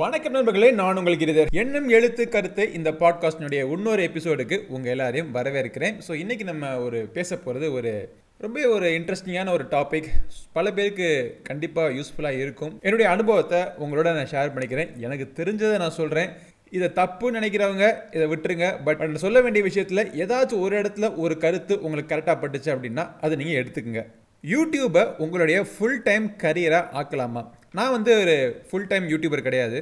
வணக்கம் நண்பர்களே நான் உங்கள் கிரிதர். எண்ணம் எழுத்து கருத்து இந்த பாட்காஸ்டினுடைய இன்னொரு எபிசோடுக்கு உங்கள் எல்லாரையும் வரவேற்கிறேன். ஸோ இன்றைக்கி நம்ம ஒரு பேச போகிறது ஒரு ரொம்ப ஒரு இன்ட்ரெஸ்டிங்கான ஒரு டாபிக் பல பேருக்கு கண்டிப்பாக யூஸ்ஃபுல்லாக இருக்கும். என்னுடைய அனுபவத்தை உங்களோட நான் ஷேர் பண்ணிக்கிறேன். எனக்கு தெரிஞ்சதை நான் சொல்கிறேன் இதை தப்புன்னு நினைக்கிறவங்க இதை விட்டுருங்க. பட் நான் சொல்ல வேண்டிய விஷயத்தில் ஏதாச்சும் ஒரு இடத்துல ஒரு கருத்து உங்களுக்கு கரெக்டாக பட்டுச்சு அப்படின்னா அதை நீங்கள் எடுத்துக்கோங்க. யூடியூப்பை உங்களுடைய ஃபுல் டைம் கரியராக ஆக்கலாமா? நான் வந்து ஒரு ஃபுல் டைம் யூடியூபர் கிடையாது.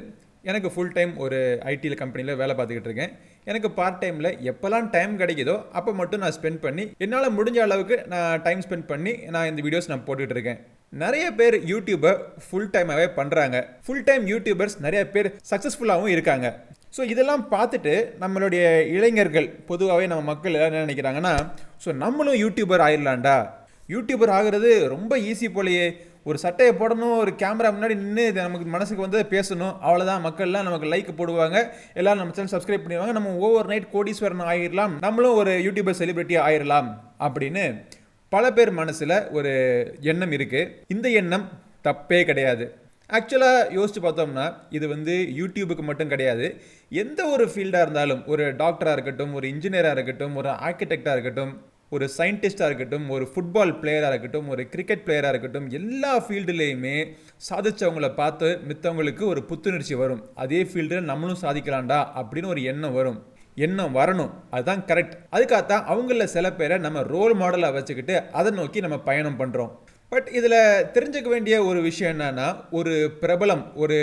எனக்கு ஃபுல் டைம் ஒரு ஐடியில் கம்பெனியில் வேலை பார்த்துக்கிட்டு இருக்கேன். எனக்கு பார்ட் டைமில் எப்போல்லாம் டைம் கிடைக்குதோ அப்போ மட்டும் நான் ஸ்பெண்ட் பண்ணி என்னால் முடிஞ்ச அளவுக்கு நான் டைம் ஸ்பெண்ட் பண்ணி நான் இந்த வீடியோஸ் நான் போட்டுக்கிட்டு இருக்கேன். நிறைய பேர் யூடியூபை ஃபுல் டைமாகவே பண்ணுறாங்க ஃபுல் டைம் யூடியூபர்ஸ் நிறைய பேர் சக்ஸஸ்ஃபுல்லாகவும் இருக்காங்க. ஸோ இதெல்லாம் பார்த்துட்டு நம்மளுடைய இளைஞர்கள் பொதுவாகவே நம்ம மக்கள் எல்லாம் என்ன நினைக்கிறாங்கன்னா ஸோ நம்மளும் யூடியூபர் ஆயிடலாண்டா யூடியூபர் ஆகிறது ரொம்ப ஈஸி போலயே. ஒரு சட்டையை போடணும் ஒரு கேமரா முன்னாடி நின்று இது நமக்கு மனசுக்கு வந்து பேசணும். அவ்வளோதான் மக்கள்லாம் நமக்கு லைக் போடுவாங்க. எல்லாரும் நம்ம சேனல் சப்ஸ்கிரைப் பண்ணிடுவாங்க. நம்ம ஓவர் நைட் கோடீஸ்வரன் ஆகிடலாம் நம்மளும் ஒரு யூடியூபர் செலிபிரிட்டி ஆயிடலாம் அப்படின்னு பல பேர் மனசில் ஒரு எண்ணம் இருக்குது இந்த எண்ணம் தப்பே கிடையாது. ஆக்சுவலாக யோசிச்சு பார்த்தோம்னா இது வந்து யூடியூபுக்கு மட்டும் கிடையாது. எந்த ஒரு ஃபீல்டாக இருந்தாலும் ஒரு டாக்டராக இருக்கட்டும் ஒரு இன்ஜினியராக இருக்கட்டும் ஒரு ஆர்கிடெக்டாக இருக்கட்டும் ஒரு சயின்டிஸ்டாக இருக்கட்டும் ஒரு ஃபுட்பால் பிளேயராக இருக்கட்டும் ஒரு கிரிக்கெட் பிளேயராக இருக்கட்டும் எல்லா ஃபீல்டுலேயுமே சாதித்தவங்கள பார்த்து மித்தவங்களுக்கு ஒரு புத்துணர்ச்சி வரும். அதே ஃபீல்டில் நம்மளும் சாதிக்கலாம்டா அப்படின்னு ஒரு எண்ணம் வரும். எண்ணம் வரணும். அதுதான் கரெக்ட் அதுக்காகத்தான் அவங்கள சில பேரை நம்ம ரோல் மாடலாக வச்சுக்கிட்டு அதை நோக்கி நம்ம பயணம் பண்ணுறோம் பட் இதில் தெரிஞ்சுக்க வேண்டிய ஒரு விஷயம் என்னன்னா ஒரு பிரபலம் ஒரு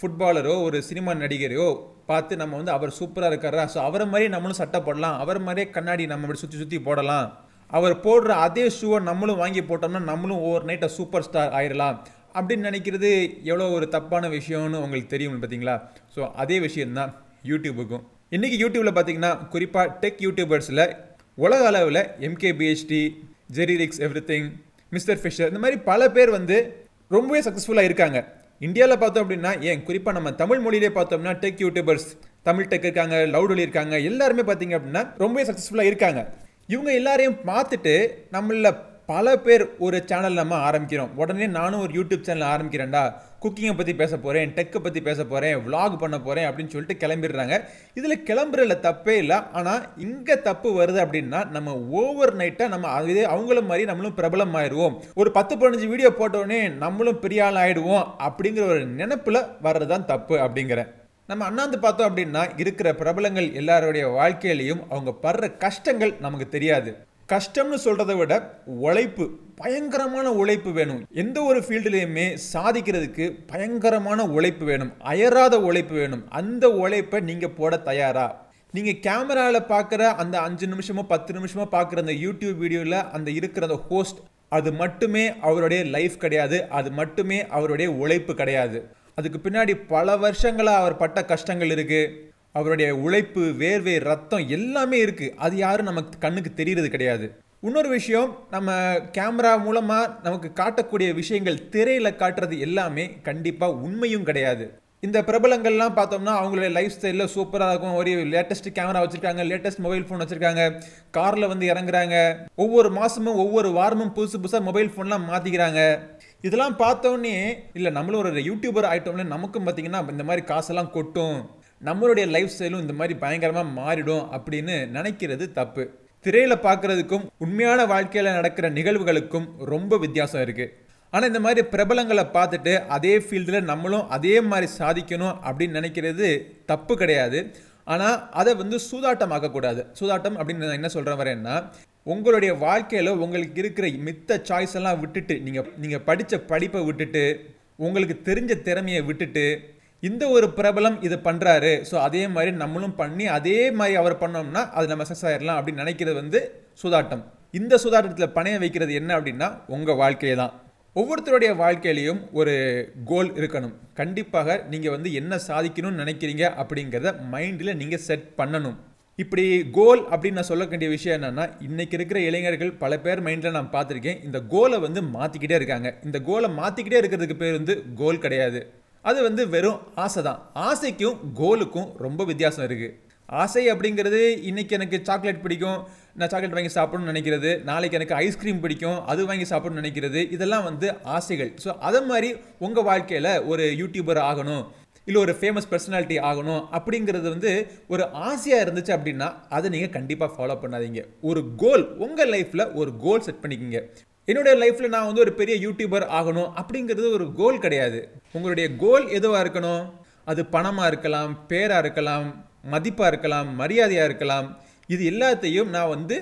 ஃபுட்பாலரோ ஒரு சினிமா நடிகரையோ பார்த்து நம்ம வந்து அவர் சூப்பராக இருக்காரா? ஸோ அவரை மாதிரியே நம்மளும் சட்டை போடலாம். அவர் மாதிரியே கண்ணாடி நம்ம அப்படி சுற்றி சுற்றி போடலாம். அவர் போடுற அதே ஷூவை நம்மளும் வாங்கி போட்டோம்னா நம்மளும் ஓவர் நைட்டை சூப்பர் ஸ்டார் ஆயிடலாம் அப்படின்னு நினைக்கிறது எவ்வளோ ஒரு தப்பான விஷயம்னு உங்களுக்கு தெரியும் பார்த்தீங்களா? ஸோ அதே விஷயந்தான் யூடியூபுக்கும். இன்றைக்கி யூடியூப்பில் பார்த்தீங்கன்னா குறிப்பாக டெக் யூடியூபர்ஸில் உலக அளவில் MKBHD JerryRigEverything mister Fisher இந்த மாதிரி பல பேர் வந்து ரொம்பவே சக்ஸஸ்ஃபுல்லாக இருக்காங்க. இந்தியாவில் பார்த்தோம் அப்படின்னா ஏன்? குறிப்பாக நம்ம தமிழ் மொழியிலே பார்த்தோம்னா டெக் யூடியூபர்ஸ் தமிழ் டெக் இருக்காங்க லவுடொலி இருக்காங்க எல்லாருமே பார்த்தீங்க அப்படின்னா ரொம்பவே சக்ஸஸ்ஃபுல்லாக இருக்காங்க. இவங்க எல்லாரையும் பார்த்துட்டு நம்மள பல பேர் ஒரு சேனல் நம்ம ஆரம்பிக்கிறோம். உடனே நானும் ஒரு யூடியூப் சேனல் ஆரம்பிக்கிறேன்டா. குக்கிங்கை பற்றி பேச போகிறேன் டெக்கை பற்றி பேச போகிறேன் விலாக் பண்ண போகிறேன் அப்படின்னு சொல்லிட்டு கிளம்பிடுறாங்க. இதில் கிளம்புறதுல தப்பே இல்லை. ஆனால் இங்கே தப்பு வருது அப்படின்னா நம்ம ஓவர் நைட்டாக நம்ம அதே அவங்கள மாதிரி நம்மளும் பிரபலம் ஆயிடுவோம் ஒரு பத்து பதினஞ்சு வீடியோ போட்டோடனே நம்மளும் பெரிய ஆள் ஆயிடுவோம் அப்படிங்கிற ஒரு நினப்பில் வர்றது தான் தப்பு அப்படிங்கிறேன் நம்ம அண்ணாந்து பார்த்தோம் அப்படின்னா இருக்கிற பிரபலங்கள் எல்லாருடைய வாழ்க்கையிலையும் அவங்க படுற கஷ்டங்கள் நமக்கு தெரியாது. கஷ்டம்னு சொல்கிறத விட உழைப்பு பயங்கரமான உழைப்பு வேணும். எந்த ஒரு ஃபீல்டுலேயுமே சாதிக்கிறதுக்கு பயங்கரமான உழைப்பு வேணும். அயராத உழைப்பு வேணும். அந்த உழைப்பை நீங்கள் போட தயாரா? நீங்கள் கேமராவில் பார்க்குற அந்த அஞ்சு நிமிஷமோ பத்து நிமிஷமோ பார்க்குற அந்த யூடியூப் வீடியோவில் அந்த இருக்கிற அந்த ஹோஸ்ட் அது மட்டுமே அவருடைய லைஃப் கிடையாது. அது மட்டுமே அவருடைய உழைப்பு கிடையாது. அதுக்கு பின்னாடி பல வருஷங்களாக அவர் பட்ட கஷ்டங்கள் இருக்குது அவருடைய உழைப்பு வேர்வை ரத்தம் எல்லாமே இருக்குது அது யாரும் நமக்கு கண்ணுக்கு தெரிகிறது கிடையாது. இன்னொரு விஷயம் நம்ம கேமரா மூலமாக நமக்கு காட்டக்கூடிய விஷயங்கள் திரையில் காட்டுறது எல்லாமே கண்டிப்பாக உண்மையும் கிடையாது. இந்த பிரபலங்கள்லாம் பார்த்தோம்னா அவங்களுடைய லைஃப் ஸ்டைலில் சூப்பராக இருக்கும். ஒரு லேட்டஸ்ட் கேமரா வச்சுருக்காங்க லேட்டஸ்ட் மொபைல் ஃபோன் வச்சுருக்காங்க. காரில் வந்து இறங்குறாங்க. ஒவ்வொரு மாதமும் ஒவ்வொரு வாரமும் புதுசு புதுசாக மொபைல் ஃபோன்லாம் மாற்றிக்கிறாங்க இதெல்லாம் பார்த்தோன்னே இல்லை நம்மளும் ஒரு யூடியூபர் ஆகிட்டோம்னே நமக்கும் பார்த்தீங்கன்னா இந்த மாதிரி காசெல்லாம் கொட்டும். நம்மளுடைய லைஃப் ஸ்டைலும் இந்த மாதிரி பயங்கரமாக மாறிடும் அப்படின்னு நினைக்கிறது தப்பு. திரையில் பார்க்குறதுக்கும் உண்மையான வாழ்க்கையில் நடக்கிற நிகழ்வுகளுக்கும் ரொம்ப வித்தியாசம் இருக்குது ஆனால் இந்த மாதிரி பிரபலங்களை பார்த்துட்டு அதே ஃபீல்டில் நம்மளும் அதே மாதிரி சாதிக்கணும் அப்படின்னு நினைக்கிறது தப்பு கிடையாது. ஆனால் அதை வந்து சூதாட்டமாக்கக்கூடாது சூதாட்டம் அப்படின்னு நான் என்ன சொல்கிறேன் வரேன்னா உங்களுடைய வாழ்க்கையில் உங்களுக்கு இருக்கிற மித்த சாய்ஸ் எல்லாம் விட்டுட்டு நீங்கள் நீங்கள் படித்த படிப்பை விட்டுட்டு உங்களுக்கு தெரிஞ்ச திறமையை விட்டுட்டு இந்த ஒரு பிரபலம் இது பண்ணுறாரு ஸோ அதே மாதிரி நம்மளும் பண்ணி அதே மாதிரி அவர் பண்ணோம்னா அது நம்ம சக்ஸஸ் ஆயிடலாம் அப்படின்னு நினைக்கிறது வந்து சூதாட்டம். இந்த சூதாட்டத்தில் பணைய வைக்கிறது என்ன அப்படின்னா உங்கள் வாழ்க்கையை தான். ஒவ்வொருத்தருடைய வாழ்க்கையிலையும் ஒரு கோல் இருக்கணும். கண்டிப்பாக நீங்கள் வந்து என்ன சாதிக்கணும்னு நினைக்கிறீங்க அப்படிங்கிறத மைண்டில் நீங்கள் செட் பண்ணணும். இப்படி கோல் அப்படின்னு நான் சொல்ல வேண்டிய விஷயம் என்னென்னா இன்றைக்கி இருக்கிற இளைஞர்கள் பல பேர் மைண்டில் நான் பார்த்துருக்கேன் இந்த கோலை வந்து மாற்றிக்கிட்டே இருக்காங்க. இந்த கோலை மாற்றிக்கிட்டே இருக்கிறதுக்கு பேர் வந்து கோல் கிடையாது. அது வந்து வெறும் ஆசை தான் ஆசைக்கும் கோலுக்கும் ரொம்ப வித்தியாசம் இருக்குது ஆசை அப்படிங்கிறது இன்னைக்கு எனக்கு சாக்லேட் பிடிக்கும் நான் சாக்லேட் வாங்கி சாப்பிடணும்னு நினைக்கிறது நாளைக்கு எனக்கு ஐஸ்கிரீம் பிடிக்கும் அது வாங்கி சாப்பிடணும்னு நினைக்கிறது இதெல்லாம் வந்து ஆசைகள். ஸோ அதை மாதிரி உங்கள் வாழ்க்கையில் ஒரு யூடியூபர் ஆகணும் இல்லை ஒரு ஃபேமஸ் பர்சனாலிட்டி ஆகணும் அப்படிங்கிறது வந்து ஒரு ஆசையாக இருந்துச்சு அப்படின்னா அதை நீங்கள் கண்டிப்பாக ஃபாலோ பண்ணாதீங்க. ஒரு கோல் உங்கள் லைஃப்பில் ஒரு கோல் செட் பண்ணிக்கிங்க. என்னுடைய லைஃப்பில் நான் வந்து ஒரு பெரிய யூடியூபர் ஆகணும் அப்படிங்கிறது ஒரு கோல் கிடையாது. உங்களுடைய கோல் எதுவாக இருக்கணும்? அது பணமாக இருக்கலாம் பேராக இருக்கலாம் மதிப்பாக இருக்கலாம் மரியாதையாக இருக்கலாம். இது எல்லாத்தையும் நான் வந்து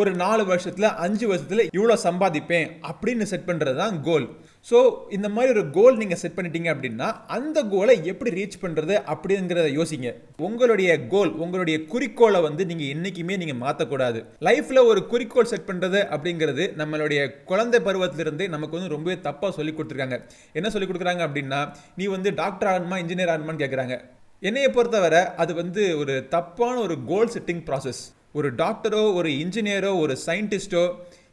ஒரு நாலு வருஷத்தில் அஞ்சு வருஷத்தில் இவ்வளோ சம்பாதிப்பேன் அப்படின்னு செட் பண்ணுறது தான் கோல் ஸோ இந்த மாதிரி ஒரு கோல் நீங்கள் செட் பண்ணிட்டீங்க அப்படின்னா அந்த கோலை எப்படி ரீச் பண்ணுறது அப்படிங்கிறத யோசிங்க. உங்களுடைய கோல் உங்களுடைய குறிக்கோளை வந்து நீங்கள் என்றைக்குமே நீங்கள் மாற்றக்கூடாது லைஃப்பில் ஒரு குறிக்கோள் செட் பண்ணுறது அப்படிங்கிறது நம்மளுடைய குழந்தை பருவத்திலிருந்தே நமக்கு வந்து ரொம்பவே தப்பாக சொல்லி கொடுத்துருக்காங்க. என்ன சொல்லி கொடுக்குறாங்க அப்படின்னா நீ வந்து டாக்டர் ஆகணுமா இன்ஜினியர் ஆகணுமான்னு கேட்குறாங்க என்னையை பொறுத்தவரை அது வந்து ஒரு தப்பான ஒரு கோல் செட்டிங் ப்ராசஸ் ஒரு டாக்டரோ ஒரு இன்ஜினியரோ ஒரு சயின்டிஸ்ட்டோ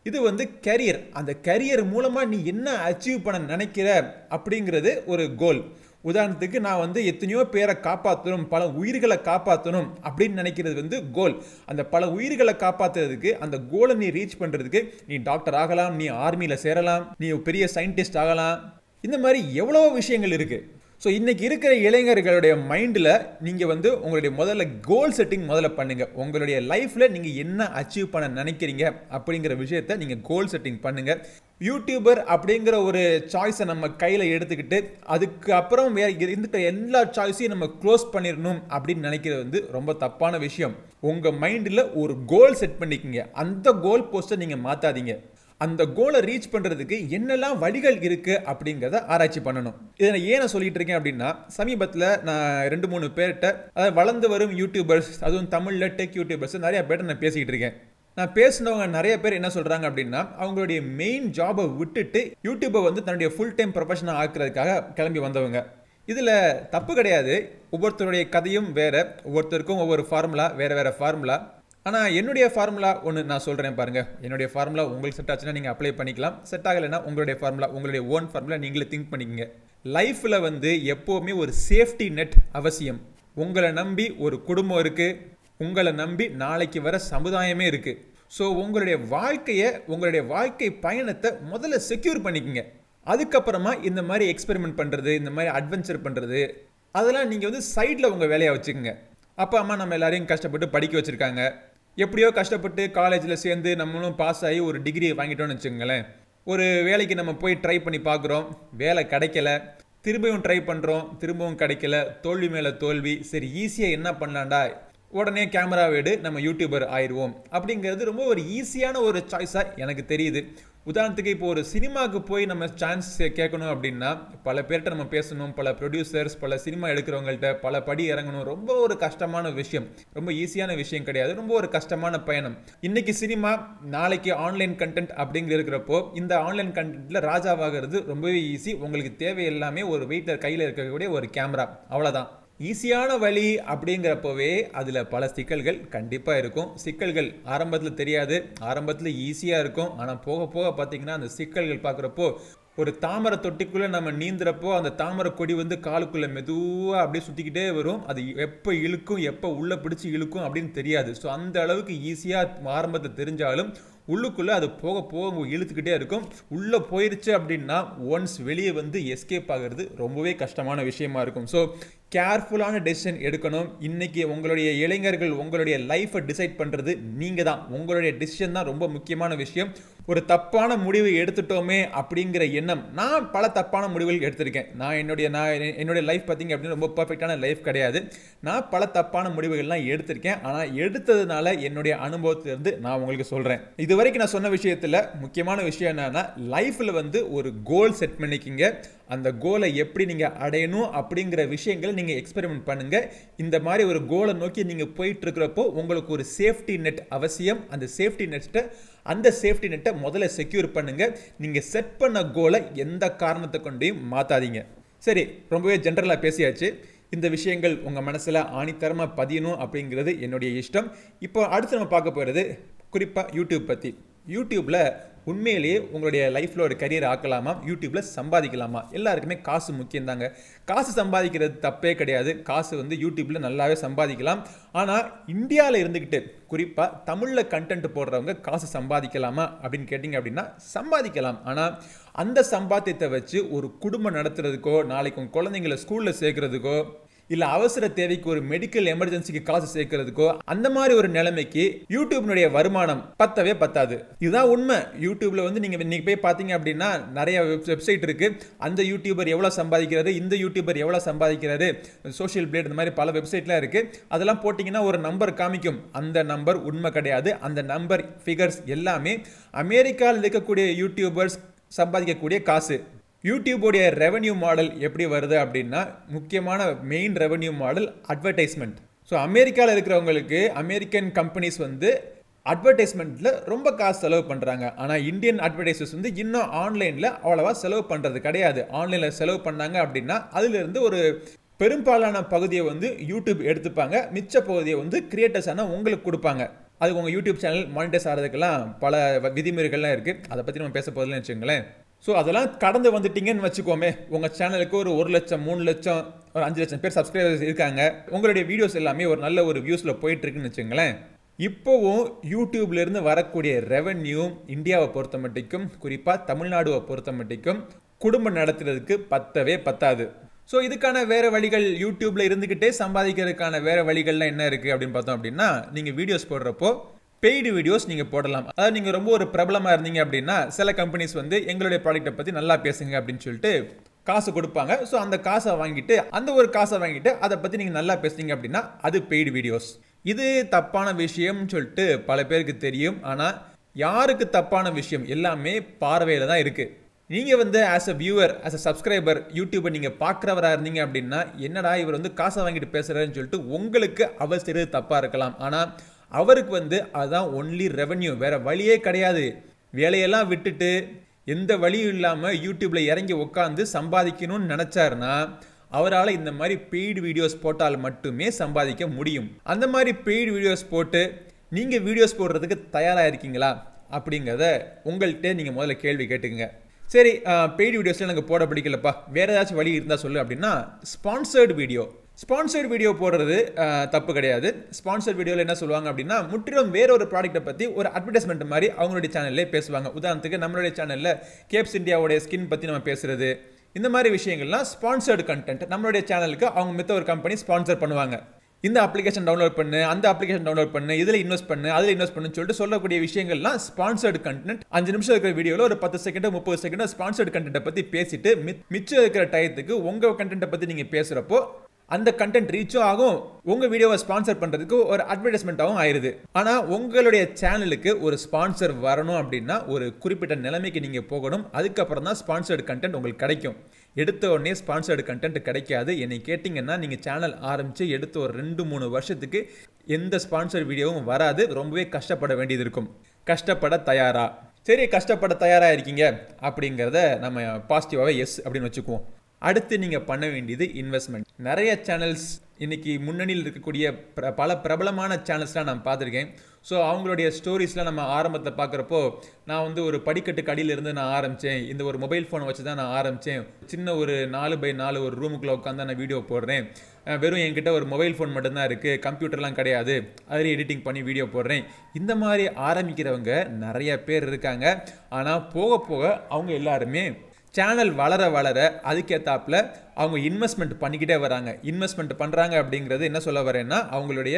இது வந்து கரியர் அந்த கரியர் மூலமாக நீ என்ன அச்சீவ் பண்ண நினைக்கிற அப்படிங்கிறது ஒரு கோல் உதாரணத்துக்கு நான் வந்து எத்தனையோ பேரை காப்பாற்றணும் பல உயிர்களை காப்பாற்றணும் அப்படின்னு நினைக்கிறது வந்து கோல் அந்த பல உயிர்களை காப்பாற்றுறதுக்கு அந்த கோலை நீ ரீச் பண்ணுறதுக்கு நீ டாக்டர் ஆகலாம் நீ ஆர்மியில் சேரலாம் நீ பெரிய சயின்டிஸ்ட் ஆகலாம். இந்த மாதிரி எவ்வளோ விஷயங்கள் இருக்குது ஸோ இன்றைக்கி இருக்கிற இளைஞர்களுடைய மைண்டில் நீங்கள் வந்து உங்களுடைய முதல்ல கோல் செட்டிங் முதல்ல பண்ணுங்கள் உங்களுடைய லைஃப்பில் நீங்கள் என்ன அச்சீவ் பண்ண நினைக்கிறீங்க அப்படிங்கிற விஷயத்த நீங்கள் கோல் செட்டிங் பண்ணுங்கள் யூடியூபர் அப்படிங்கிற ஒரு சாய்ஸை நம்ம கையில் எடுத்துக்கிட்டு அதுக்கப்புறம் வேறு வேற இருந்துட்ட எல்லா சாய்ஸையும் நம்ம க்ளோஸ் பண்ணிடணும் அப்படின்னு நினைக்கிறது வந்து ரொம்ப தப்பான விஷயம். உங்கள் மைண்டில் ஒரு கோல் செட் பண்ணிக்கிங்க. அந்த கோல் போஸ்ட்டை நீங்கள் மாற்றாதீங்க அந்த கோலை ரீச் பண்ணுறதுக்கு என்னெல்லாம் வழிகள் இருக்குது அப்படிங்கிறத ஆராய்ச்சி பண்ணணும். இதை நான் ஏன் சொல்லிட்டு இருக்கேன் அப்படின்னா சமீபத்தில் நான் ரெண்டு மூணு பேர்கிட்ட அதாவது வளர்ந்து வரும் யூடியூபர்ஸ் அதுவும் தமிழில் டெக் யூடியூபர்ஸ் நிறைய பேர்கிட்ட நான் பேசிக்கிட்டு இருக்கேன். நான் பேசினவங்க நிறைய பேர் என்ன சொல்கிறாங்க அப்படின்னா அவங்களுடைய மெயின் ஜாபை விட்டுட்டு யூடியூப்பை வந்து தன்னுடைய ஃபுல் டைம் ப்ரொஃபஷனாக ஆக்குறதுக்காக கிளம்பி வந்தவங்க. இதில் தப்பு கிடையாது. ஒவ்வொருத்தருடைய கதையும் வேறு ஒவ்வொருத்தருக்கும் ஒவ்வொரு ஃபார்முலா வேறு வேறு ஃபார்முலா ஆனால் என்னுடைய ஃபார்முலா ஒன்று நான் சொல்கிறேன் பாருங்கள் என்னுடைய ஃபார்முலா உங்களுக்கு செட் ஆச்சுன்னா நீங்கள் அப்ளை பண்ணிக்கலாம். செட் ஆகலைன்னா உங்களுடைய ஃபார்முலா உங்களுடைய ஓன் ஃபார்முலா நீங்களே திங்க் பண்ணிக்கங்க. லைஃப்பில் வந்து எப்போவுமே ஒரு சேஃப்டி நெட் அவசியம். உங்களை நம்பி ஒரு குடும்பம் இருக்குது உங்களை நம்பி நாளைக்கு வர சமுதாயமே இருக்குது ஸோ உங்களுடைய வாழ்க்கையை உங்களுடைய வாழ்க்கை பயணத்தை முதல்ல செக்யூர் பண்ணிக்கங்க. அதுக்கப்புறமா இந்த மாதிரி எக்ஸ்பெரிமெண்ட் பண்ணுறது இந்த மாதிரி அட்வென்ச்சர் பண்ணுறது அதெல்லாம் நீங்கள் வந்து சைடில் உங்கள் வேலையை வச்சுக்கோங்க. அப்பா அம்மா நம்ம எல்லாரையும் கஷ்டப்பட்டு படிக்க வச்சுருக்காங்க. எப்படியோ கஷ்டப்பட்டு காலேஜில் சேர்ந்து நம்மளும் பாஸ் ஆகி ஒரு டிகிரி வாங்கிட்டோம்னு வச்சுக்கோங்களேன். ஒரு வேலைக்கு நம்ம போய் ட்ரை பண்ணி பார்க்குறோம். வேலை கிடைக்கல. திரும்பவும் ட்ரை பண்ணுறோம் திரும்பவும் கிடைக்கல. தோல்வி மேலே தோல்வி. சரி ஈஸியாக என்ன பண்ணலாண்டா உடனே கேமரா எடு. நம்ம யூடியூபர் ஆயிடுவோம். அப்படிங்கிறது ரொம்ப ஒரு ஈஸியான ஒரு சாய்ஸாக எனக்கு தெரியுது. உதாரணத்துக்கு இப்போ ஒரு சினிமாவுக்கு போய் நம்ம சான்ஸ் கேட்கணும் அப்படின்னா பல பேர்கிட்ட நம்ம பேசணும் பல ப்ரொடியூசர்ஸ் பல சினிமா எடுக்கிறவங்கள்ட்ட பல படி இறங்கணும். ரொம்ப ஒரு கஷ்டமான விஷயம். ரொம்ப ஈஸியான விஷயம் கிடையாது. ரொம்ப ஒரு கஷ்டமான பயணம். இன்னைக்கு சினிமா நாளைக்கு ஆன்லைன் கண்டென்ட் அப்படிங்கிற இருக்கிறப்போ இந்த ஆன்லைன் கண்டென்ட்ல ராஜாவாகிறது ரொம்பவே ஈஸி உங்களுக்கு தேவை எல்லாமே ஒரு வெயிட்டர் கையில் இருக்கக்கூடிய ஒரு கேமரா அவ்வளோதான் ஈஸியான வழி அப்படிங்கிறப்பவே அதில் பல சிக்கல்கள் கண்டிப்பாக இருக்கும். சிக்கல்கள் ஆரம்பத்தில் தெரியாது. ஆரம்பத்தில் ஈஸியாக இருக்கும். ஆனால் போக போக பார்த்தீங்கன்னா அந்த சிக்கல்கள் பார்க்குறப்போ ஒரு தாமரை தொட்டிக்குள்ளே நம்ம நீந்துறப்போ அந்த தாமரை கொடி வந்து காலுக்குள்ளே மெதுவாக அப்படியே சுற்றிக்கிட்டே வரும். அது எப்போ இழுக்கும் எப்போ உள்ளே பிடிச்சி இழுக்கும் அப்படின்னு தெரியாது. ஸோ அந்த அளவுக்கு ஈஸியாக ஆரம்பத்தில் தெரிஞ்சாலும் உள்ளுக்குள்ளே அது போக போக இழுத்துக்கிட்டே இருக்கும். உள்ளே போயிருச்சு அப்படின்னா ஒன்ஸ் வெளியே வந்து எஸ்கேப் ஆகிறது ரொம்பவே கஷ்டமான விஷயமா இருக்கும். ஸோ கேர்ஃபுல்லான டெசிஷன் எடுக்கணும். இன்றைக்கி உங்களுடைய இளைஞர்கள் உங்களுடைய லைஃப்பை டிசைட் பண்ணுறது நீங்கள் தான் உங்களுடைய டிசிஷன் தான் ரொம்ப முக்கியமான விஷயம். ஒரு தப்பான முடிவு எடுத்துட்டோமே அப்படிங்கிற எண்ணம். நான் பல தப்பான முடிவுகள் எடுத்திருக்கேன். நான் என்னுடைய நான் என்னுடைய லைஃப் பார்த்தீங்க அப்படின்னு ரொம்ப பர்ஃபெக்டான லைஃப் கிடையாது. நான் பல தப்பான முடிவுகள்லாம் எடுத்திருக்கேன். ஆனால் எடுத்ததுனால என்னுடைய அனுபவத்திலிருந்து நான் உங்களுக்கு சொல்கிறேன் இது வரைக்கும் நான் சொன்ன விஷயத்தில் முக்கியமான விஷயம் என்னன்னா லைஃப்பில் வந்து ஒரு கோல் செட் பண்ணிக்கிங்க. அந்த கோலை எப்படி நீங்கள் அடையணும் அப்படிங்கிற விஷயங்களை நீங்கள் எக்ஸ்பெரிமெண்ட் பண்ணுங்கள் இந்த மாதிரி ஒரு கோலை நோக்கி நீங்கள் போயிட்டுருக்கிறப்போ உங்களுக்கு ஒரு சேஃப்டி நெட் அவசியம். அந்த சேஃப்டி நெட்டை அந்த சேஃப்டி நெட்டை முதல்ல செக்யூர் பண்ணுங்கள் நீங்கள் செட் பண்ண கோலை எந்த காரணத்தை கொண்டையும் மாற்றாதீங்க சரி ரொம்பவே ஜென்ரலாக பேசியாச்சு. இந்த விஷயங்கள் உங்கள் மனசில் ஆணித்தரமாக பதியணும் அப்படிங்கிறது என்னுடைய இஷ்டம். இப்போ அடுத்து நம்ம பார்க்க போகிறது குறிப்பாக யூடியூப் பற்றி யூடியூப்பில் உண்மையிலேயே உங்களுடைய லைஃப்பில் ஒரு கரியர் ஆக்கலாமா? யூடியூப்பில் சம்பாதிக்கலாமா? எல்லாருக்குமே காசு முக்கியம் தாங்க காசு சம்பாதிக்கிறது தப்பே கிடையாது. காசு வந்து யூடியூப்பில் நல்லாவே சம்பாதிக்கலாம். ஆனால் இந்தியாவில் இருந்துக்கிட்டு குறிப்பாக தமிழில் கண்டென்ட் போடுறவங்க காசு சம்பாதிக்கலாமா? அப்படின்னு கேட்டிங்க அப்படின்னா சம்பாதிக்கலாம். ஆனால் அந்த சம்பாத்தியத்தை வச்சு ஒரு குடும்பம் நடத்துறதுக்கோ நாளைக்கு உங்கள் குழந்தைங்களை ஸ்கூலில் சேர்க்குறதுக்கோ இல்லை அவசர தேவைக்கு ஒரு மெடிக்கல் எமர்ஜென்சிக்கு காசு சேர்க்கறதுக்கோ அந்த மாதிரி ஒரு நிலைமைக்கு யூடியூப்னுடைய வருமானம் பத்தவே பத்தாது. இதுதான் உண்மை. யூடியூப்ல வந்து நீங்க இன்னைக்கு போய் பார்த்தீங்க அப்படின்னா நிறைய வெப்சைட் இருக்கு. அந்த யூடியூபர் எவ்வளோ சம்பாதிக்கிறாரு இந்த யூடியூபர் எவ்வளோ சம்பாதிக்கிறாரு சோஷியல் பிளேட் இந்த மாதிரி பல வெப்சைட்லாம் இருக்கு. அதெல்லாம் போட்டிங்கன்னா ஒரு நம்பர் காமிக்கும். அந்த நம்பர் உண்மை கிடையாது. அந்த நம்பர் ஃபிகர்ஸ் எல்லாமே அமெரிக்காவில் இருக்கக்கூடிய யூடியூபர்ஸ் சம்பாதிக்கக்கூடிய காசு. யூடியூபோடைய ரெவன்யூ மாடல் எப்படி வருது அப்படின்னா முக்கியமான main revenue model advertisement so அமெரிக்காவில் இருக்கிறவங்களுக்கு அமெரிக்கன் கம்பெனிஸ் வந்து அட்வர்டைஸ்மெண்ட்டில் ரொம்ப காசு செலவு பண்ணுறாங்க ஆனால் இந்தியன் அட்வர்டைசர்ஸ் வந்து இன்னும் ஆன்லைனில் அவ்வளோவா செலவு பண்ணுறது கிடையாது. ஆன்லைனில் செலவு பண்ணாங்க அப்படின்னா அதிலிருந்து ஒரு பெரும்பாலான பகுதியை வந்து யூடியூப் எடுத்துப்பாங்க. மிச்ச பகுதியை வந்து கிரியேட்டர்ஸான உங்களுக்கு கொடுப்பாங்க. அதுக்கு உங்கள் யூடியூப் சேனல் மானிட்டைஸ் ஆகிறதுக்கெல்லாம் பல விதிமுறைகள்லாம் இருக்குது அதை பற்றி நம்ம பேச போதில்லைன்னு வச்சுங்களேன் ஸோ அதெல்லாம் கடந்து வந்துட்டீங்கன்னு வச்சுக்கோமே உங்கள் சேனலுக்கு ஒரு ஒரு லட்சம் மூணு லட்சம் ஒரு அஞ்சு லட்சம் பேர் சப்ஸ்கிரைபர்ஸ் இருக்காங்க. உங்களுடைய வீடியோஸ் எல்லாமே ஒரு நல்ல ஒரு வியூஸில் போயிட்டுருக்குன்னு வச்சுங்களேன். இப்போவும் யூடியூப்லேருந்து வரக்கூடிய ரெவன்யூ இந்தியாவை பொறுத்த மட்டிக்கும் குறிப்பாக தமிழ்நாடுவை பொறுத்த மட்டிக்கும் குடும்பம் நடத்துறதுக்கு பத்தவே பத்தாது. ஸோ இதுக்கான வேறு வழிகள் யூடியூப்பில் இருந்துக்கிட்டே சம்பாதிக்கிறதுக்கான வேறு வழிகள்லாம் என்ன இருக்குது அப்படின்னு பார்த்தோம் அப்படின்னா நீங்கள் வீடியோஸ் போடுறப்போ பெய்டு வீடியோஸ் நீங்கள் போடலாம். அதாவது நீங்கள் ரொம்ப ஒரு பிரபலமாக இருந்தீங்க அப்படின்னா சில கம்பெனிஸ் வந்து எங்களுடைய ப்ராடக்ட்டை பற்றி நல்லா பேசுங்க அப்படின்னு சொல்லிட்டு காசு கொடுப்பாங்க. ஸோ அந்த காசை வாங்கிட்டு அந்த ஒரு காசை வாங்கிட்டு அதை பற்றி நீங்கள் நல்லா பேசுனீங்க அப்படின்னா அது பெய்டு வீடியோஸ் இது தப்பான விஷயம்னு சொல்லிட்டு பல பேருக்கு தெரியும். ஆனால் யாருக்கு தப்பான விஷயம்? எல்லாமே பார்வையில் தான் இருக்குது நீங்கள் வந்து as a viewer as a subscriber யூடியூப்பை நீங்கள் பார்க்குறவராக இருந்தீங்க அப்படின்னா என்னடா இவர் வந்து காசை வாங்கிட்டு பேசுகிறாருன்னு சொல்லிட்டு உங்களுக்கு அவர் செய்கிறது தப்பாக இருக்கலாம். ஆனால் அவருக்கு வந்து அதுதான் ஒன்லி ரெவன்யூ வேறு வழியே கிடையாது. வேலையெல்லாம் விட்டுட்டு எந்த வழியும் இல்லாமல் யூடியூப்பில் இறங்கி உட்காந்து சம்பாதிக்கணும்னு நினச்சாருன்னா அவரால் இந்த மாதிரி பெய்டு வீடியோஸ் போட்டால் மட்டுமே சம்பாதிக்க முடியும். அந்த மாதிரி பெய்டு வீடியோஸ் போட்டு நீங்கள் வீடியோஸ் போடுறதுக்கு தயாராக இருக்கீங்களா? அப்படிங்கிறத உங்கள்கிட்ட நீங்கள் முதல்ல கேள்வி கேட்டுக்கங்க. சரி பெய்டு வீடியோஸில் எனக்கு போட பிடிக்கலப்பா. வேறு ஏதாச்சும் வழி இருந்தால் சொல்லு அப்படின்னா ஸ்பான்சர்டு வீடியோ ஸ்பான்சர்ட் வீடியோ போடுறது தப்பு கிடையாது. ஸ்பான்சர்ட் வீடியோவில் என்ன சொல்லுவாங்க அப்படின்னா முற்றிலும் வேற ஒரு ப்ராடக்ட்டை பற்றி ஒரு அட்வர்டைஸ்மெண்ட் மாதிரி அவங்களுடைய சேனல்லே பேசுவாங்க. உதாரணத்துக்கு நம்மளுடைய சேனலில் கேப்ஸ் இந்தியாவுடைய ஸ்கின் பற்றி நம்ம பேசுறது. இந்த மாதிரி விஷயங்கள்லாம் ஸ்பான்சர்டு கண்டென்ட் நம்மளுடைய சேனலுக்கு அவங்க மித்த ஒரு கம்பெனி ஸ்பான்சர் பண்ணுவாங்க. இந்த அப்ளிகேஷன் டவுன்லோட் பண்ணு அந்த அப்ளிகேஷன் டவுன்லோட் பண்ணு இதில் இன்வெஸ்ட் பண்ணு அதில் இன்வெஸ்ட் பண்ணு சொல்லிட்டு சொல்லக்கூடிய விஷயங்கள்லாம் ஸ்பான்சர்டு கண்டென்ட் அஞ்சு நிமிஷம் இருக்கிற வீடியோவில் ஒரு பத்து செகண்டோ முப்பது செகண்டோ ஸ்பான்சர்டு கண்டென்ட்டை பற்றி பேசிட்டு மிச்சம் இருக்கிற டயத்துக்கு உங்கள் கண்டென்ட்டை பற்றி நீங்கள் பேசுகிறப்போ அந்த கண்டென்ட் ரீச்சும் ஆகும். உங்கள் வீடியோவை ஸ்பான்சர் பண்ணுறதுக்கு ஒரு அட்வர்டைஸ்மெண்ட்டாகவும் ஆயிருது. ஆனால் உங்களுடைய சேனலுக்கு ஒரு ஸ்பான்சர் வரணும் அப்படின்னா ஒரு குறிப்பிட்ட நிலைமைக்கு நீங்கள் போகணும். அதுக்கப்புறம் தான் ஸ்பான்சர்டு கண்டென்ட் உங்களுக்கு கிடைக்கும். எடுத்த உடனே ஸ்பான்சர்டு கண்டென்ட் கிடைக்காது. என்னை கேட்டிங்கன்னா நீங்கள் சேனல் ஆரம்பித்து எடுத்த ஒரு ரெண்டு மூணு வருஷத்துக்கு எந்த ஸ்பான்சர் வீடியோவும் வராது. ரொம்பவே கஷ்டப்பட வேண்டியது இருக்கும். கஷ்டப்பட தயாரா? சரி கஷ்டப்பட தயாராக இருக்கீங்க அப்படிங்கிறத நம்ம பாசிட்டிவாகவே எஸ் அப்படின்னு வச்சுக்குவோம். அடுத்து நீங்கள் பண்ண வேண்டியது இன்வெஸ்ட்மெண்ட் நிறைய சேனல்ஸ் இன்னைக்கு முன்னணியில் இருக்கக்கூடிய பிர பல பிரபலமான சேனல்ஸ்லாம் நான் பார்த்துருக்கேன். ஸோ அவங்களுடைய ஸ்டோரிஸ்லாம் நம்ம ஆரம்பத்தில் பார்க்குறப்போ நான் வந்து ஒரு படிக்கட்டுக்கு அடியிலிருந்து நான் ஆரம்பித்தேன் இந்த ஒரு மொபைல் ஃபோனை வச்சு தான் நான் ஆரம்பித்தேன் சின்ன ஒரு நாலு பை நாலு ஒரு ரூமுக்குள்ளே உட்காந்து நான் வீடியோ போடுறேன். வெறும் என்கிட்ட ஒரு மொபைல் ஃபோன் மட்டும்தான் இருக்குது கம்ப்யூட்டர்லாம் கிடையாது. அதில் எடிட்டிங் பண்ணி வீடியோ போடுறேன். இந்த மாதிரி ஆரம்பிக்கிறவங்க நிறைய பேர் இருக்காங்க. ஆனால் போக போக அவங்க எல்லாருமே சேனல் வளர வளர அதுக்கேற்றாப்புல அவங்க இன்வெஸ்ட்மெண்ட் பண்ணிக்கிட்டே வராங்க. இன்வெஸ்ட்மெண்ட் பண்ணுறாங்க அப்படிங்கிறது என்ன சொல்ல வரேன்னா அவங்களுடைய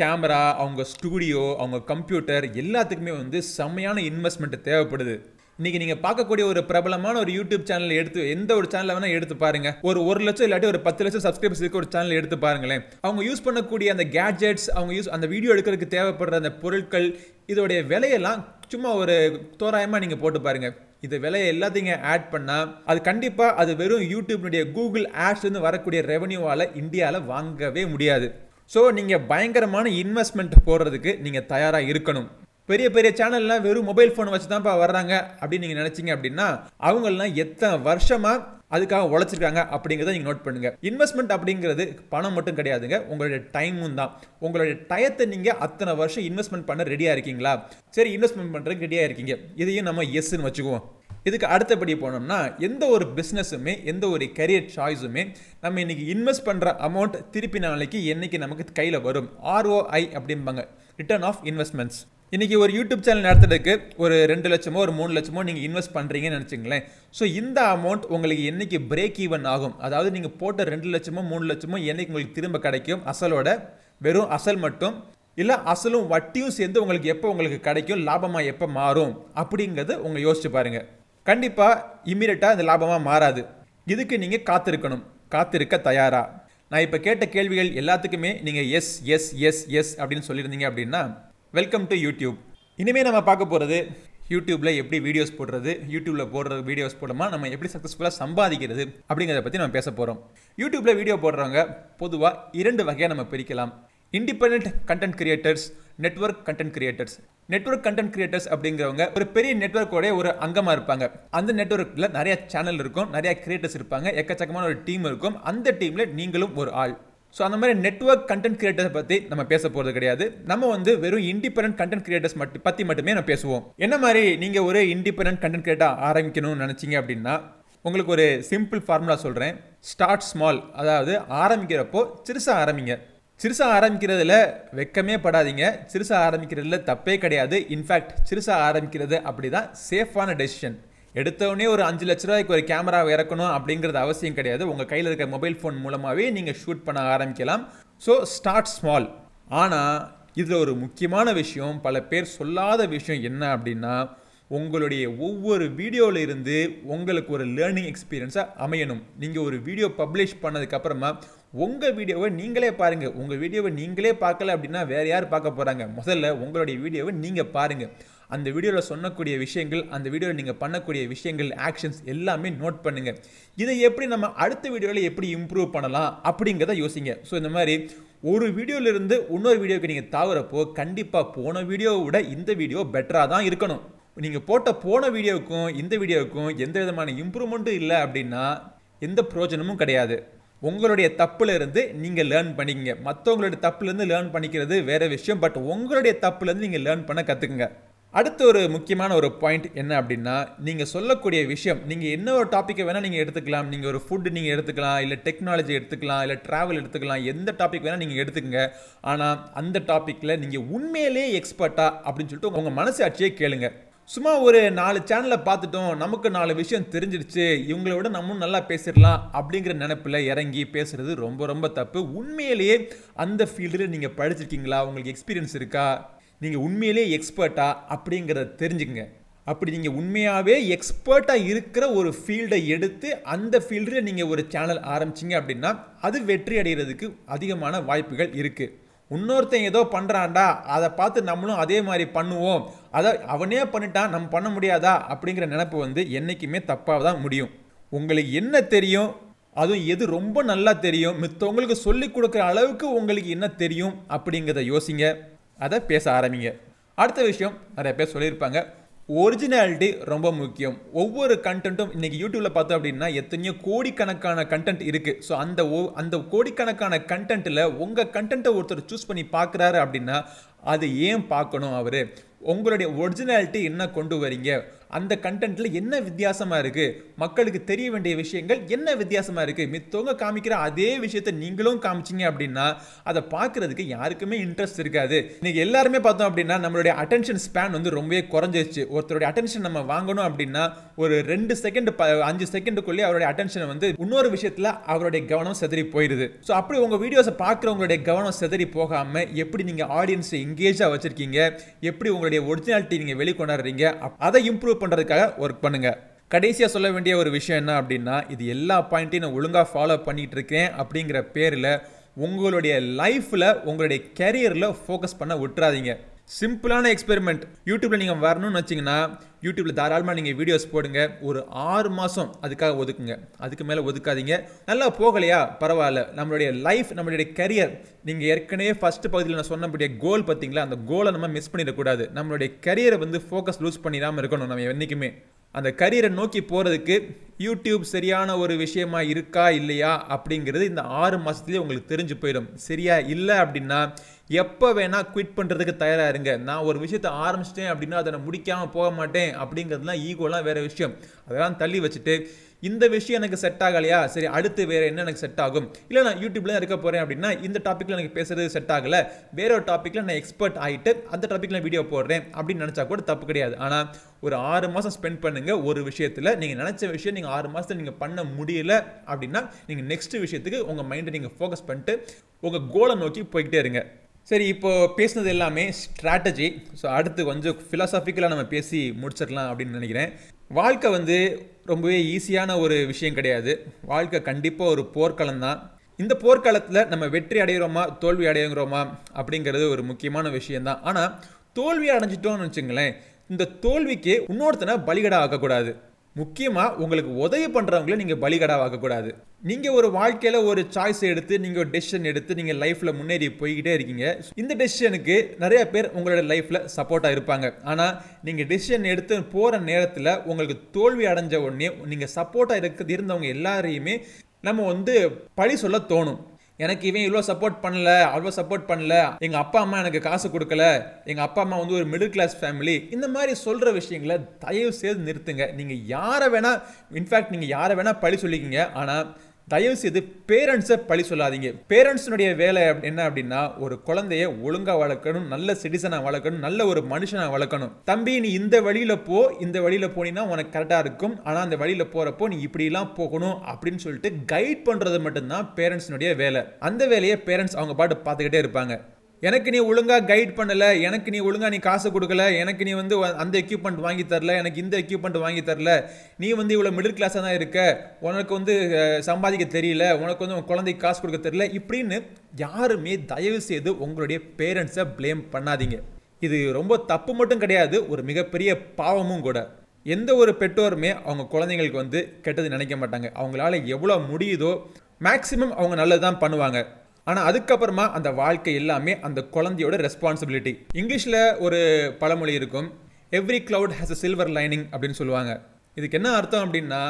கேமரா அவங்க ஸ்டூடியோ அவங்க கம்ப்யூட்டர் எல்லாத்துக்குமே வந்து செம்மையான இன்வெஸ்ட்மெண்ட் தேவைப்படுது. இன்றைக்கி நீங்கள் பார்க்கக்கூடிய ஒரு பிரபலமான ஒரு யூடியூப் சேனல் எடுத்து எந்த ஒரு சேனலை வேணால் எடுத்து பாருங்கள் ஒரு ஒரு லட்சம் இல்லாட்டி ஒரு பத்து லட்சம் சப்ஸ்கிரைபர்ஸ் இருக்க ஒரு சேனல் எடுத்து பாருங்களேன். அவங்க யூஸ் பண்ணக்கூடிய அந்த கேட்ஜெட்ஸ் அவங்க யூஸ் அந்த வீடியோ எடுக்கிறதுக்கு தேவைப்படுற அந்த பொருட்கள் இதோடைய விலையெல்லாம் சும்மா ஒரு தோராயமாக நீங்கள் போட்டு பாருங்கள் இந்த விலையை எல்லாத்தையும் ஆட் பண்ணால் அது கண்டிப்பாக அது வெறும் யூடியூப்னுடைய கூகுள் ஆட்ஸ்லேருந்து வரக்கூடிய ரெவன்யூவால் இந்தியாவில் வாங்கவே முடியாது. ஸோ நீங்கள் பயங்கரமான இன்வெஸ்ட்மெண்ட் போடுறதுக்கு நீங்கள் தயாராக இருக்கணும். பெரிய பெரிய சேனல்லாம் வெறும் மொபைல் ஃபோன் வச்சு தான்ப்பா வர்றாங்க அப்படின்னு நீங்கள் நினச்சிங்க அப்படின்னா அவங்கெல்லாம் எத்தனை வருஷமாக அதுக்காக உழைச்சிருக்காங்க அப்படிங்கிறத நீங்கள் நோட் பண்ணுங்கள் இன்வெஸ்ட்மெண்ட் அப்படிங்கிறது பணம் மட்டும் கிடையாதுங்க. உங்களுடைய டைமும் தான். உங்களுடைய டயத்தை நீங்கள் அத்தனை வருஷம் இன்வெஸ்ட்மெண்ட் பண்ண ரெடியாக இருக்கீங்களா? சரி இன்வெஸ்ட்மெண்ட் பண்ணுறதுக்கு ரெடியாக இருக்கீங்க. இதையும் நம்ம எஸ்ன்னு வச்சுக்குவோம். இதுக்கு அடுத்தபடி போனோம்னா எந்த ஒரு பிஸ்னஸுமே எந்த ஒரு கரியர் சாய்ஸுமே நம்ம இன்னைக்கு இன்வெஸ்ட் பண்ணுற அமௌண்ட் திருப்பி நாளைக்கு என்னைக்கு நமக்கு கையில் வரும்? ஆர்ஓஐ அப்படிம்பாங்க. ரிட்டர்ன் ஆஃப் இன்வெஸ்ட்மெண்ட்ஸ் இன்றைக்கி ஒரு யூடியூப் சேனல் நடத்துறதுக்கு ஒரு ரெண்டு லட்சமோ ஒரு மூணு லட்சமோ நீங்கள் இன்வெஸ்ட் பண்ணுறீங்கன்னு நினச்சிங்களேன் ஸோ இந்த அமௌண்ட் உங்களுக்கு என்னைக்கு பிரேக் ஈவன் ஆகும்? அதாவது நீங்கள் போட்ட ரெண்டு லட்சமோ மூணு லட்சமோ என்னைக்கு உங்களுக்கு திரும்ப கிடைக்கும்? அசலோட வெறும் அசல் மட்டும்? இல்லை அசலும் வட்டியும் சேர்ந்து உங்களுக்கு எப்போ உங்களுக்கு கிடைக்கும்? லாபமாக எப்போ மாறும்? அப்படிங்கிறது உங்கள் யோசிச்சு பாருங்கள் கண்டிப்பாக இம்மீடியட்டாக இந்த லாபமாக மாறாது. இதுக்கு நீங்கள் காத்திருக்கணும். காத்திருக்க தயாராக நான் இப்போ கேட்ட கேள்விகள் எல்லாத்துக்குமே நீங்கள் எஸ் எஸ் எஸ் எஸ் அப்படின்னு சொல்லியிருந்தீங்க அப்படின்னா வெல்கம் டு யூடியூப் இனிமேல் நம்ம பார்க்க போகிறது யூடியூப்பில் எப்படி வீடியோஸ் போடுறது யூடியூப்பில் போடுற வீடியோஸ் போடாமல் நம்ம எப்படி சக்ஸஸ்ஃபுல்லாக சம்பாதிக்கிறது அப்படிங்கிறத பற்றி நம்ம பேச போகிறோம் யூடியூப்பில் வீடியோ போடுறவங்க பொதுவாக இரண்டு வகையாக நம்ம பிரிக்கலாம். Independent content creators network content creators network content creators அப்படிங்கிறவங்க ஒரு பெரிய நெட்ஒர்க்கோடைய ஒரு அங்கமாக இருப்பாங்க. அந்த நெட்ஒர்க்கில் நிறைய சேனல் இருக்கும் நிறைய கிரியேட்டர்ஸ் இருப்பாங்க எக்கச்சக்கமான ஒரு டீம் இருக்கும். அந்த டீமில் நீங்களும் ஒரு ஆள். ஸோ அந்த மாதிரி நெட்ஒர்க் கண்டென்ட் கிரியேட்டர்ஸ் பற்றி நம்ம பேச போகிறது கிடையாது. நம்ம வந்து வெறும் இண்டிபெண்ட் கண்டென்ட் கிரியேட்டர்ஸ் மட்டும் பற்றி மட்டுமே நம்ம பேசுவோம். என்ன மாதிரி நீங்கள் ஒரு இண்டிபெண்ட் கண்டென்ட் கிரியேட்டர் ஆரம்பிக்கணும்னு நினச்சிங்க அப்படின்னா உங்களுக்கு ஒரு சிம்பிள் ஃபார்முலா சொல்கிறேன் ஸ்டார்ட் ஸ்மால் அதாவது ஆரம்பிக்கிறப்போ சிறுசாக ஆரம்பிங்க. சிறுசாக ஆரம்பிக்கிறதுல வெக்கமே படாதீங்க. சிறுசாக ஆரம்பிக்கிறதுல தப்பே கிடையாது. இன்ஃபேக்ட் சிறுசாக ஆரம்பிக்கிறது அப்படி தான் சேஃபான டெசிஷன் எடுத்தவொடனே ஒரு அஞ்சு லட்ச ரூபாய்க்கு ஒரு கேமரா இறக்கணும் அப்படிங்கிறது அவசியம் கிடையாது. உங்கள் கையில் இருக்க மொபைல் ஃபோன் மூலமாகவே நீங்கள் ஷூட் பண்ண ஆரம்பிக்கலாம். ஸோ ஸ்டார்ட் ஸ்மால் ஆனால் இதில் ஒரு முக்கியமான விஷயம் பல பேர் சொல்லாத விஷயம் என்ன அப்படின்னா உங்களுடைய ஒவ்வொரு வீடியோவில் இருந்து உங்களுக்கு ஒரு லேர்னிங் எக்ஸ்பீரியன்ஸாக அமையணும். நீங்கள் ஒரு வீடியோ பப்ளிஷ் பண்ணதுக்கப்புறமா உங்கள் வீடியோவை நீங்களே பாருங்கள் உங்கள் வீடியோவை நீங்களே பார்க்கல அப்படின்னா வேறு யார் பார்க்க போகிறாங்க முதல்ல உங்களுடைய வீடியோவை நீங்கள் பாருங்கள் அந்த வீடியோவில் சொன்னக்கூடிய விஷயங்கள் அந்த வீடியோவில் நீங்கள் பண்ணக்கூடிய விஷயங்கள் ஆக்ஷன்ஸ் எல்லாமே நோட் பண்ணுங்கள் இதை எப்படி நம்ம அடுத்த வீடியோவில் எப்படி இம்ப்ரூவ் பண்ணலாம் அப்படிங்கிறத யோசிங்க. ஸோ இந்த மாதிரி ஒரு வீடியோவிலிருந்து இன்னொரு வீடியோக்கு நீங்கள் தாவரப்போ கண்டிப்பாக போன வீடியோவை விட இந்த வீடியோ பெட்டராக தான் இருக்கணும். நீங்கள் போட்ட போன வீடியோவுக்கும் இந்த வீடியோவுக்கும் எந்த விதமான இம்ப்ரூவ்மெண்ட்டும் இல்லை அப்படின்னா எந்த பிரயோஜனமும் கிடையாது. உங்களுடைய தப்புலேருந்து நீங்கள் லேர்ன் பண்ணிக்கங்க. மற்றவங்களுடைய தப்புலேருந்து லேர்ன் பண்ணிக்கிறது வேறு விஷயம் பட் உங்களுடைய தப்புலேருந்து நீங்கள் லேர்ன் பண்ண கற்றுக்குங்க அடுத்த ஒரு முக்கியமான ஒரு பாயிண்ட் என்ன அப்படின்னா நீங்கள் சொல்லக்கூடிய விஷயம் நீங்கள் என்ன ஒரு டாப்பிக்கை வேணால் நீங்கள் எடுத்துக்கலாம். நீங்கள் ஒரு ஃபுட் நீங்கள் எடுத்துக்கலாம் இல்லை டெக்னாலஜி எடுத்துக்கலாம் இல்லை ட்ராவல் எடுத்துக்கலாம் எந்த டாபிக் வேணால் நீங்கள் எடுத்துக்கங்க. ஆனால் அந்த டாப்பிக்கில் நீங்கள் உண்மையிலே எக்ஸ்பர்ட்டா அப்படின்னு சொல்லிட்டு உங்கள் மனசாட்சியே கேளுங்க. சும்மா ஒரு நாலு சேனலை பார்த்துட்டோம் நமக்கு நாலு விஷயம் தெரிஞ்சிடுச்சு இவங்கள விட நம்மளும் நல்லா பேசிடலாம் அப்படிங்கிற நினப்பில் இறங்கி பேசுறது ரொம்ப ரொம்ப தப்பு. உண்மையிலேயே அந்த ஃபீல்டில் நீங்கள் படிச்சிருக்கீங்களா? உங்களுக்கு எக்ஸ்பீரியன்ஸ் இருக்கா? நீங்கள் உண்மையிலேயே எக்ஸ்பர்ட்டா அப்படிங்கிறத தெரிஞ்சுக்கங்க. அப்படி நீங்கள் உண்மையாகவே எக்ஸ்பர்ட்டாக இருக்கிற ஒரு ஃபீல்டை எடுத்து அந்த ஃபீல்டில் நீங்கள் ஒரு சேனல் ஆரம்பிச்சிங்க அப்படின்னா அது வெற்றி அடைகிறதுக்கு அதிகமான வாய்ப்புகள் இருக்குது இன்னொருத்தன் ஏதோ பண்ணுறான்டா அதை பார்த்து நம்மளும் அதே மாதிரி பண்ணுவோம். அதை அவனே பண்ணிட்டான் நம்ம பண்ண முடியாதா? அப்படிங்கிற நினப்பு வந்து என்றைக்குமே தப்பாக தான் முடியும். உங்களுக்கு என்ன தெரியும்? அதுவும் எது ரொம்ப நல்லா தெரியும்? மித்தவங்களுக்கு சொல்லி கொடுக்குற அளவுக்கு உங்களுக்கு என்ன தெரியும்? அப்படிங்கிறத யோசிங்க. அதை பேச ஆரம்பிங்க. அடுத்த விஷயம் நிறைய பேர் சொல்லியிருப்பாங்க ஒரிஜினாலிட்டி ரொம்ப முக்கியம். ஒவ்வொரு கண்டென்ட்டும் இன்னைக்கு யூடியூப்பில் பார்த்தோம் அப்படின்னா எத்தனையோ கோடிக்கணக்கான கண்டென்ட் இருக்குது ஸோ அந்த ஓ அந்த கோடிக்கணக்கான கண்டென்ட்டில் உங்கள் கண்டென்ட்டை ஒருத்தர் சூஸ் பண்ணி பார்க்குறாரு அப்படின்னா அது ஏன் பார்க்கணும் அவர்? உங்களுடைய ஒரிஜினாலிட்டி என்ன கொண்டு வரீங்க? அந்த கண்டென்ட்ல என்ன வித்தியாசமா இருக்கு? மக்களுக்கு தெரிய வேண்டிய விஷயங்கள் என்ன வித்தியாசமா இருக்கு? மித்தவங்க காமிக்கிற அதே விஷயத்தை நீங்களும் காமிச்சீங்க அப்படின்னா அதை பார்க்குறதுக்கு யாருக்குமே இன்ட்ரெஸ்ட் இருக்காது. இன்னைக்கு எல்லாருமே பார்த்தோம் அப்படின்னா நம்மளுடைய அட்டென்ஷன் ஸ்பேன் வந்து ரொம்பவே குறைஞ்சிருச்சு. ஒருத்தருடைய அட்டென்ஷன் நம்ம வாங்கணும் அப்படின்னா ஒரு ரெண்டு செகண்ட் அஞ்சு செகண்டுக்குள்ளேயே அவருடைய அட்டென்ஷன் வந்து இன்னொரு விஷயத்துல அவருடைய கவனம் செதறி போயிருது. ஸோ அப்படி உங்க வீடியோஸை பார்க்குறவங்களுடைய கவனம் செதறி போகாம எப்படி நீங்க ஆடியன்ஸை எங்கேஜா வச்சிருக்கீங்க? எப்படி உங்களுடைய ஒரிஜினாலிட்டி நீங்க வெளிக்கொண்டாடுறீங்க அதை இம்ப்ரூவ் பண்ணுறதுக்காக ஒர்க் பண்ணுங்க. கடைசியாக சொல்ல வேண்டிய ஒரு விஷயம் என்ன அப்படின்னா இது எல்லா பாயிண்ட்டையும் நான் ஒழுங்காக ஃபாலோ பண்ணிகிட்டு இருக்கேன் அப்படிங்கிற பேரில் உங்களுடைய லைஃப்பில் உங்களுடைய கெரியரில் ஃபோக்கஸ் பண்ண விட்டுறாதீங்க. சிம்பிளான எக்ஸ்பெரிமெண்ட் யூடியூப்பில் நீங்கள் வரணும்னு வச்சிங்கன்னா யூடியூப்பில் தாராளமாக நீங்கள் வீடியோஸ் போடுங்க. ஒரு ஆறு மாதம் அதுக்காக ஒதுக்குங்க. அதுக்கு மேலே ஒதுக்காதீங்க. நல்லா போகலையா? பரவாயில்ல. நம்மளுடைய லைஃப் நம்மளுடைய கரியர் நீங்கள் ஏற்கனவே ஃபஸ்ட்டு பகுதியில் நான் சொன்னபடிய கோல் பார்த்தீங்களா? அந்த கோலை நம்ம மிஸ் பண்ணிடக்கூடாது. நம்மளுடைய கரியரை வந்து ஃபோக்கஸ் லூஸ் பண்ணிடாமல் இருக்கணும் நம்ம என்றைக்குமே அந்த கரியரை நோக்கி போகிறதுக்கு யூடியூப் சரியான ஒரு விஷயமா இருக்கா? இல்லையா? அப்படிங்கிறது இந்த ஆறு மாதத்துலேயே உங்களுக்கு தெரிஞ்சு போயிடும். சரியா? இல்லை அப்படின்னா எப்போ வேணால் குவிட் பண்ணுறதுக்கு தயாராக இருங்க. நான் ஒரு விஷயத்தை ஆரம்பிச்சிட்டேன் அப்படின்னா அதை நான் முடிக்காமல் போக மாட்டேன் அப்படிங்கிறதுலாம் ஈகோலாம் வேறு விஷயம். அதெல்லாம் தள்ளி வச்சுட்டு இந்த விஷயம் எனக்கு செட் ஆகலையா? சரி அடுத்து வேறு என்ன எனக்கு செட் ஆகும்? இல்லை நான் யூடியூப்லேயும் இருக்க போகிறேன் அப்படின்னா இந்த டாப்பிக்கில் எனக்கு பேசுறது செட் ஆகலை. வேற ஒரு டாப்பிக்கில் நான் எக்ஸ்பர்ட் ஆகிட்டு அந்த டாப்பிக்கில் வீடியோ போடுறேன் அப்படின்னு நினச்சா கூட தப்பு கிடையாது. ஆனால் ஒரு ஆறு மாதம் ஸ்பெண்ட் பண்ணுங்கள் ஒரு விஷயத்தில். நீங்கள் நினச்ச விஷயம் நீங்கள் ஆறு மாதத்தில் நீங்கள் பண்ண முடியல அப்படின்னா நீங்கள் நெக்ஸ்ட் விஷயத்துக்கு உங்கள் மைண்டை நீங்கள் ஃபோக்கஸ் பண்ணிட்டு உங்கள் கோலை நோக்கி போய்கிட்டே இருங்க. சரி இப்போ பேசுனது எல்லாமே ஸ்ட்ராட்டஜி ஸோ அடுத்து கொஞ்சம் ஃபிலாசாபிக்கலாக நம்ம பேசி முடிச்சிடலாம் அப்படின்னு நினைக்கிறேன். வாழ்க்கை வந்து ரொம்பவே ஈஸியான ஒரு விஷயம் கிடையாது. வாழ்க்கை கண்டிப்பாக ஒரு போர்க்களம் தான். இந்த போர்க்களத்தில் நம்ம வெற்றி அடைகிறோமா தோல்வி அடைகிறோமா அப்படிங்கிறது ஒரு முக்கியமான விஷயம்தான் ஆனால் தோல்வி அடைஞ்சிட்டோம்னு வச்சுங்களேன் இந்த தோல்விக்கு இன்னொருத்தனை பலிகடா ஆக்கக்கூடாது. முக்கியமாக உங்களுக்கு உதவி பண்ணுறவங்கள நீங்கள் பலிகடா ஆக்கக்கூடாது. நீங்கள் ஒரு வாழ்க்கையில் ஒரு சாய்ஸ் எடுத்து நீங்கள் ஒரு டெசிஷன் எடுத்து நீங்கள் லைஃப்பில் முன்னேறி போய்கிட்டே இருக்கீங்க. இந்த டெசிஷனுக்கு நிறைய பேர் உங்களோட லைஃப்பில் சப்போர்ட்டாக இருப்பாங்க. ஆனால் நீங்கள் டெசிஷன் எடுத்து போகிற நேரத்தில் உங்களுக்கு தோல்வி அடைஞ்ச உடனே நீங்கள் சப்போர்ட்டாக இருக்கிறது இருந்தவங்க எல்லாரையுமே நம்ம வந்து பழி சொல்ல தோணும். எனக்கு இவன் இவ்வளோ சப்போர்ட் பண்ணல அவ்வளோ சப்போர்ட் பண்ணல எங்கள் அப்பா அம்மா எனக்கு காசு கொடுக்கல எங்கள் அப்பா அம்மா வந்து ஒரு மிடில் கிளாஸ் ஃபேமிலி இந்த மாதிரி சொல்கிற விஷயங்களை தயவு செய்து நிறுத்துங்க. நீங்கள் யாரை வேணால் இன்ஃபேக்ட் நீங்கள் யாரை வேணால் பழி சொல்லிக்கிங்க. ஆனால் தயவு செய்து பேரண்ட்ஸை பழி சொல்லாதீங்க. பேரண்ட்ஸினுடைய வேலை என்ன அப்படின்னா ஒரு குழந்தைய ஒழுங்காக வளர்க்கணும் நல்ல சிட்டிசனாக வளர்க்கணும் நல்ல ஒரு மனுஷனாக வளர்க்கணும். தம்பி நீ இந்த வழியில் போ இந்த வழியில் போனீங்கன்னா உனக்கு கரெக்டாக இருக்கும். ஆனால் அந்த வழியில் போகிறப்போ நீ இப்படிலாம் போகணும் அப்படின்னு சொல்லிட்டு கைட் பண்ணுறது மட்டும்தான் பேரண்ட்ஸினுடைய வேலை. அந்த வேலையை பேரண்ட்ஸ் அவங்க பாட்டு பார்த்துக்கிட்டே இருப்பாங்க. எனக்கு நீ ஒழுங்காக கைட் பண்ணல எனக்கு நீ ஒழுங்காக நீ காசு கொடுக்கல எனக்கு நீ வந்து அந்த எக்யூப்மெண்ட் வாங்கி தரல எனக்கு இந்த எக்யூப்மெண்ட் வாங்கி தரல நீ வந்து இவ்வளோ மிடில் கிளாஸாக தான் இருக்க உனக்கு வந்து சம்பாதிக்க தெரியல உனக்கு வந்து உன் குழந்தைக்கு காசு கொடுக்க தெரியல இப்படின்னு யாருமே தயவு செய்து உங்களுடைய பேரண்ட்ஸை ப்ளேம் பண்ணாதீங்க. இது ரொம்ப தப்பு மட்டும் கிடையாது ஒரு மிகப்பெரிய பாவமும் கூட. எந்த ஒரு பெற்றோருமே அவங்க குழந்தைங்களுக்கு வந்து கெட்டது நினைக்க மாட்டாங்க. அவங்களால எவ்வளோ முடியுதோ மேக்சிமம் அவங்க நல்லது தான் பண்ணுவாங்க. ஆனால் அதுக்கப்புறமா அந்த வாழ்க்கை எல்லாமே அந்த குழந்தையோட ரெஸ்பான்சிபிலிட்டி இங்கிலீஷில் ஒரு பழமொழி இருக்கும் every cloud has a silver lining அப்படின்னு சொல்லுவாங்க. இதுக்கு என்ன அர்த்தம் அப்படின்னா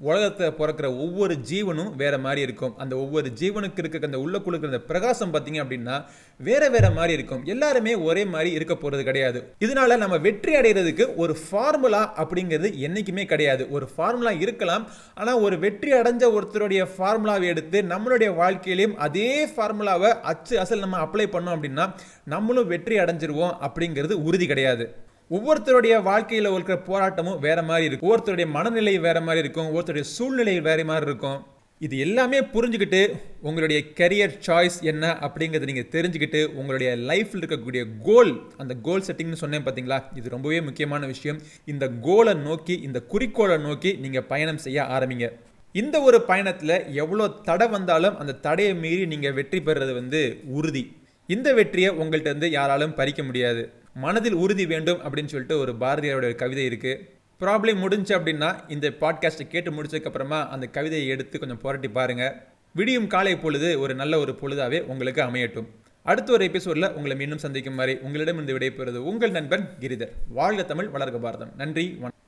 உலகத்தை பிறக்கிற ஒவ்வொரு ஜீவனும் வேற மாதிரி இருக்கும். அந்த ஒவ்வொரு ஜீவனுக்கு இருக்கிற அந்த உள்ள குழுக்கிற அந்த பிரகாசம் பார்த்தீங்க அப்படின்னா வேற வேற மாதிரி இருக்கும். எல்லாருமே ஒரே மாதிரி இருக்க போறது கிடையாது. இதனால நம்ம வெற்றி அடைகிறதுக்கு ஒரு ஃபார்முலா அப்படிங்கிறது என்னைக்குமே கிடையாது. ஒரு ஃபார்முலா இருக்கலாம். ஆனால் ஒரு வெற்றி அடைஞ்ச ஒருத்தருடைய ஃபார்முலாவை எடுத்து நம்மளுடைய வாழ்க்கையிலையும் அதே ஃபார்முலாவை அச்சு அசல் நம்ம அப்ளை பண்ணோம் அப்படின்னா நம்மளும் வெற்றி அடைஞ்சிருவோம் அப்படிங்கிறது உறுதி கிடையாது. ஒவ்வொருத்தருடைய வாழ்க்கையில் இருக்கிற போராட்டமும் வேற மாதிரி இருக்கும். ஒவ்வொருத்தருடைய மனநிலை வேற மாதிரி இருக்கும். ஒவ்வொருத்தருடைய சூழ்நிலை வேற மாதிரி இருக்கும். இது எல்லாமே புரிஞ்சுக்கிட்டு உங்களுடைய கரியர் சாய்ஸ் என்ன அப்படிங்கிறத நீங்கள் தெரிஞ்சுக்கிட்டு உங்களுடைய லைஃப்பில் இருக்கக்கூடிய கோல் அந்த கோல் செட்டிங்னு சொன்னேன் பார்த்தீங்களா இது ரொம்பவே முக்கியமான விஷயம். இந்த கோலை நோக்கி இந்த குறிக்கோளை நோக்கி நீங்கள் பயணம் செய்ய ஆரம்பிங்க. இந்த ஒரு பயணத்தில் எவ்வளோ தடை வந்தாலும் அந்த தடையை மீறி நீங்கள் வெற்றி பெறுறது வந்து உறுதி. இந்த வெற்றியை உங்கள்கிட்ட இருந்து யாராலும் பறிக்க முடியாது. மனதில் உறுதி வேண்டும் அப்படின்னு சொல்லிட்டு ஒரு பாரதியாரோட கவிதை இருக்குது ப்ராப்ளம் முடிஞ்சு அப்படின்னா இந்த பாட்காஸ்ட்டை கேட்டு முடிச்சதுக்கப்புறமா அந்த கவிதையை எடுத்து கொஞ்சம் புரட்டி பாருங்கள் விடியும் காலை பொழுது ஒரு நல்ல ஒரு பொழுதாகவே உங்களுக்கு அமையட்டும். அடுத்த ஒரு எபிசோடில் உங்களை மீண்டும் சந்திக்கும் வரை உங்களிடம் இருந்து விடைபெறுவது உங்கள் நண்பன் கிரிதர். வாழ்க தமிழ் வளர்க பாரதம். நன்றி வணக்கம்.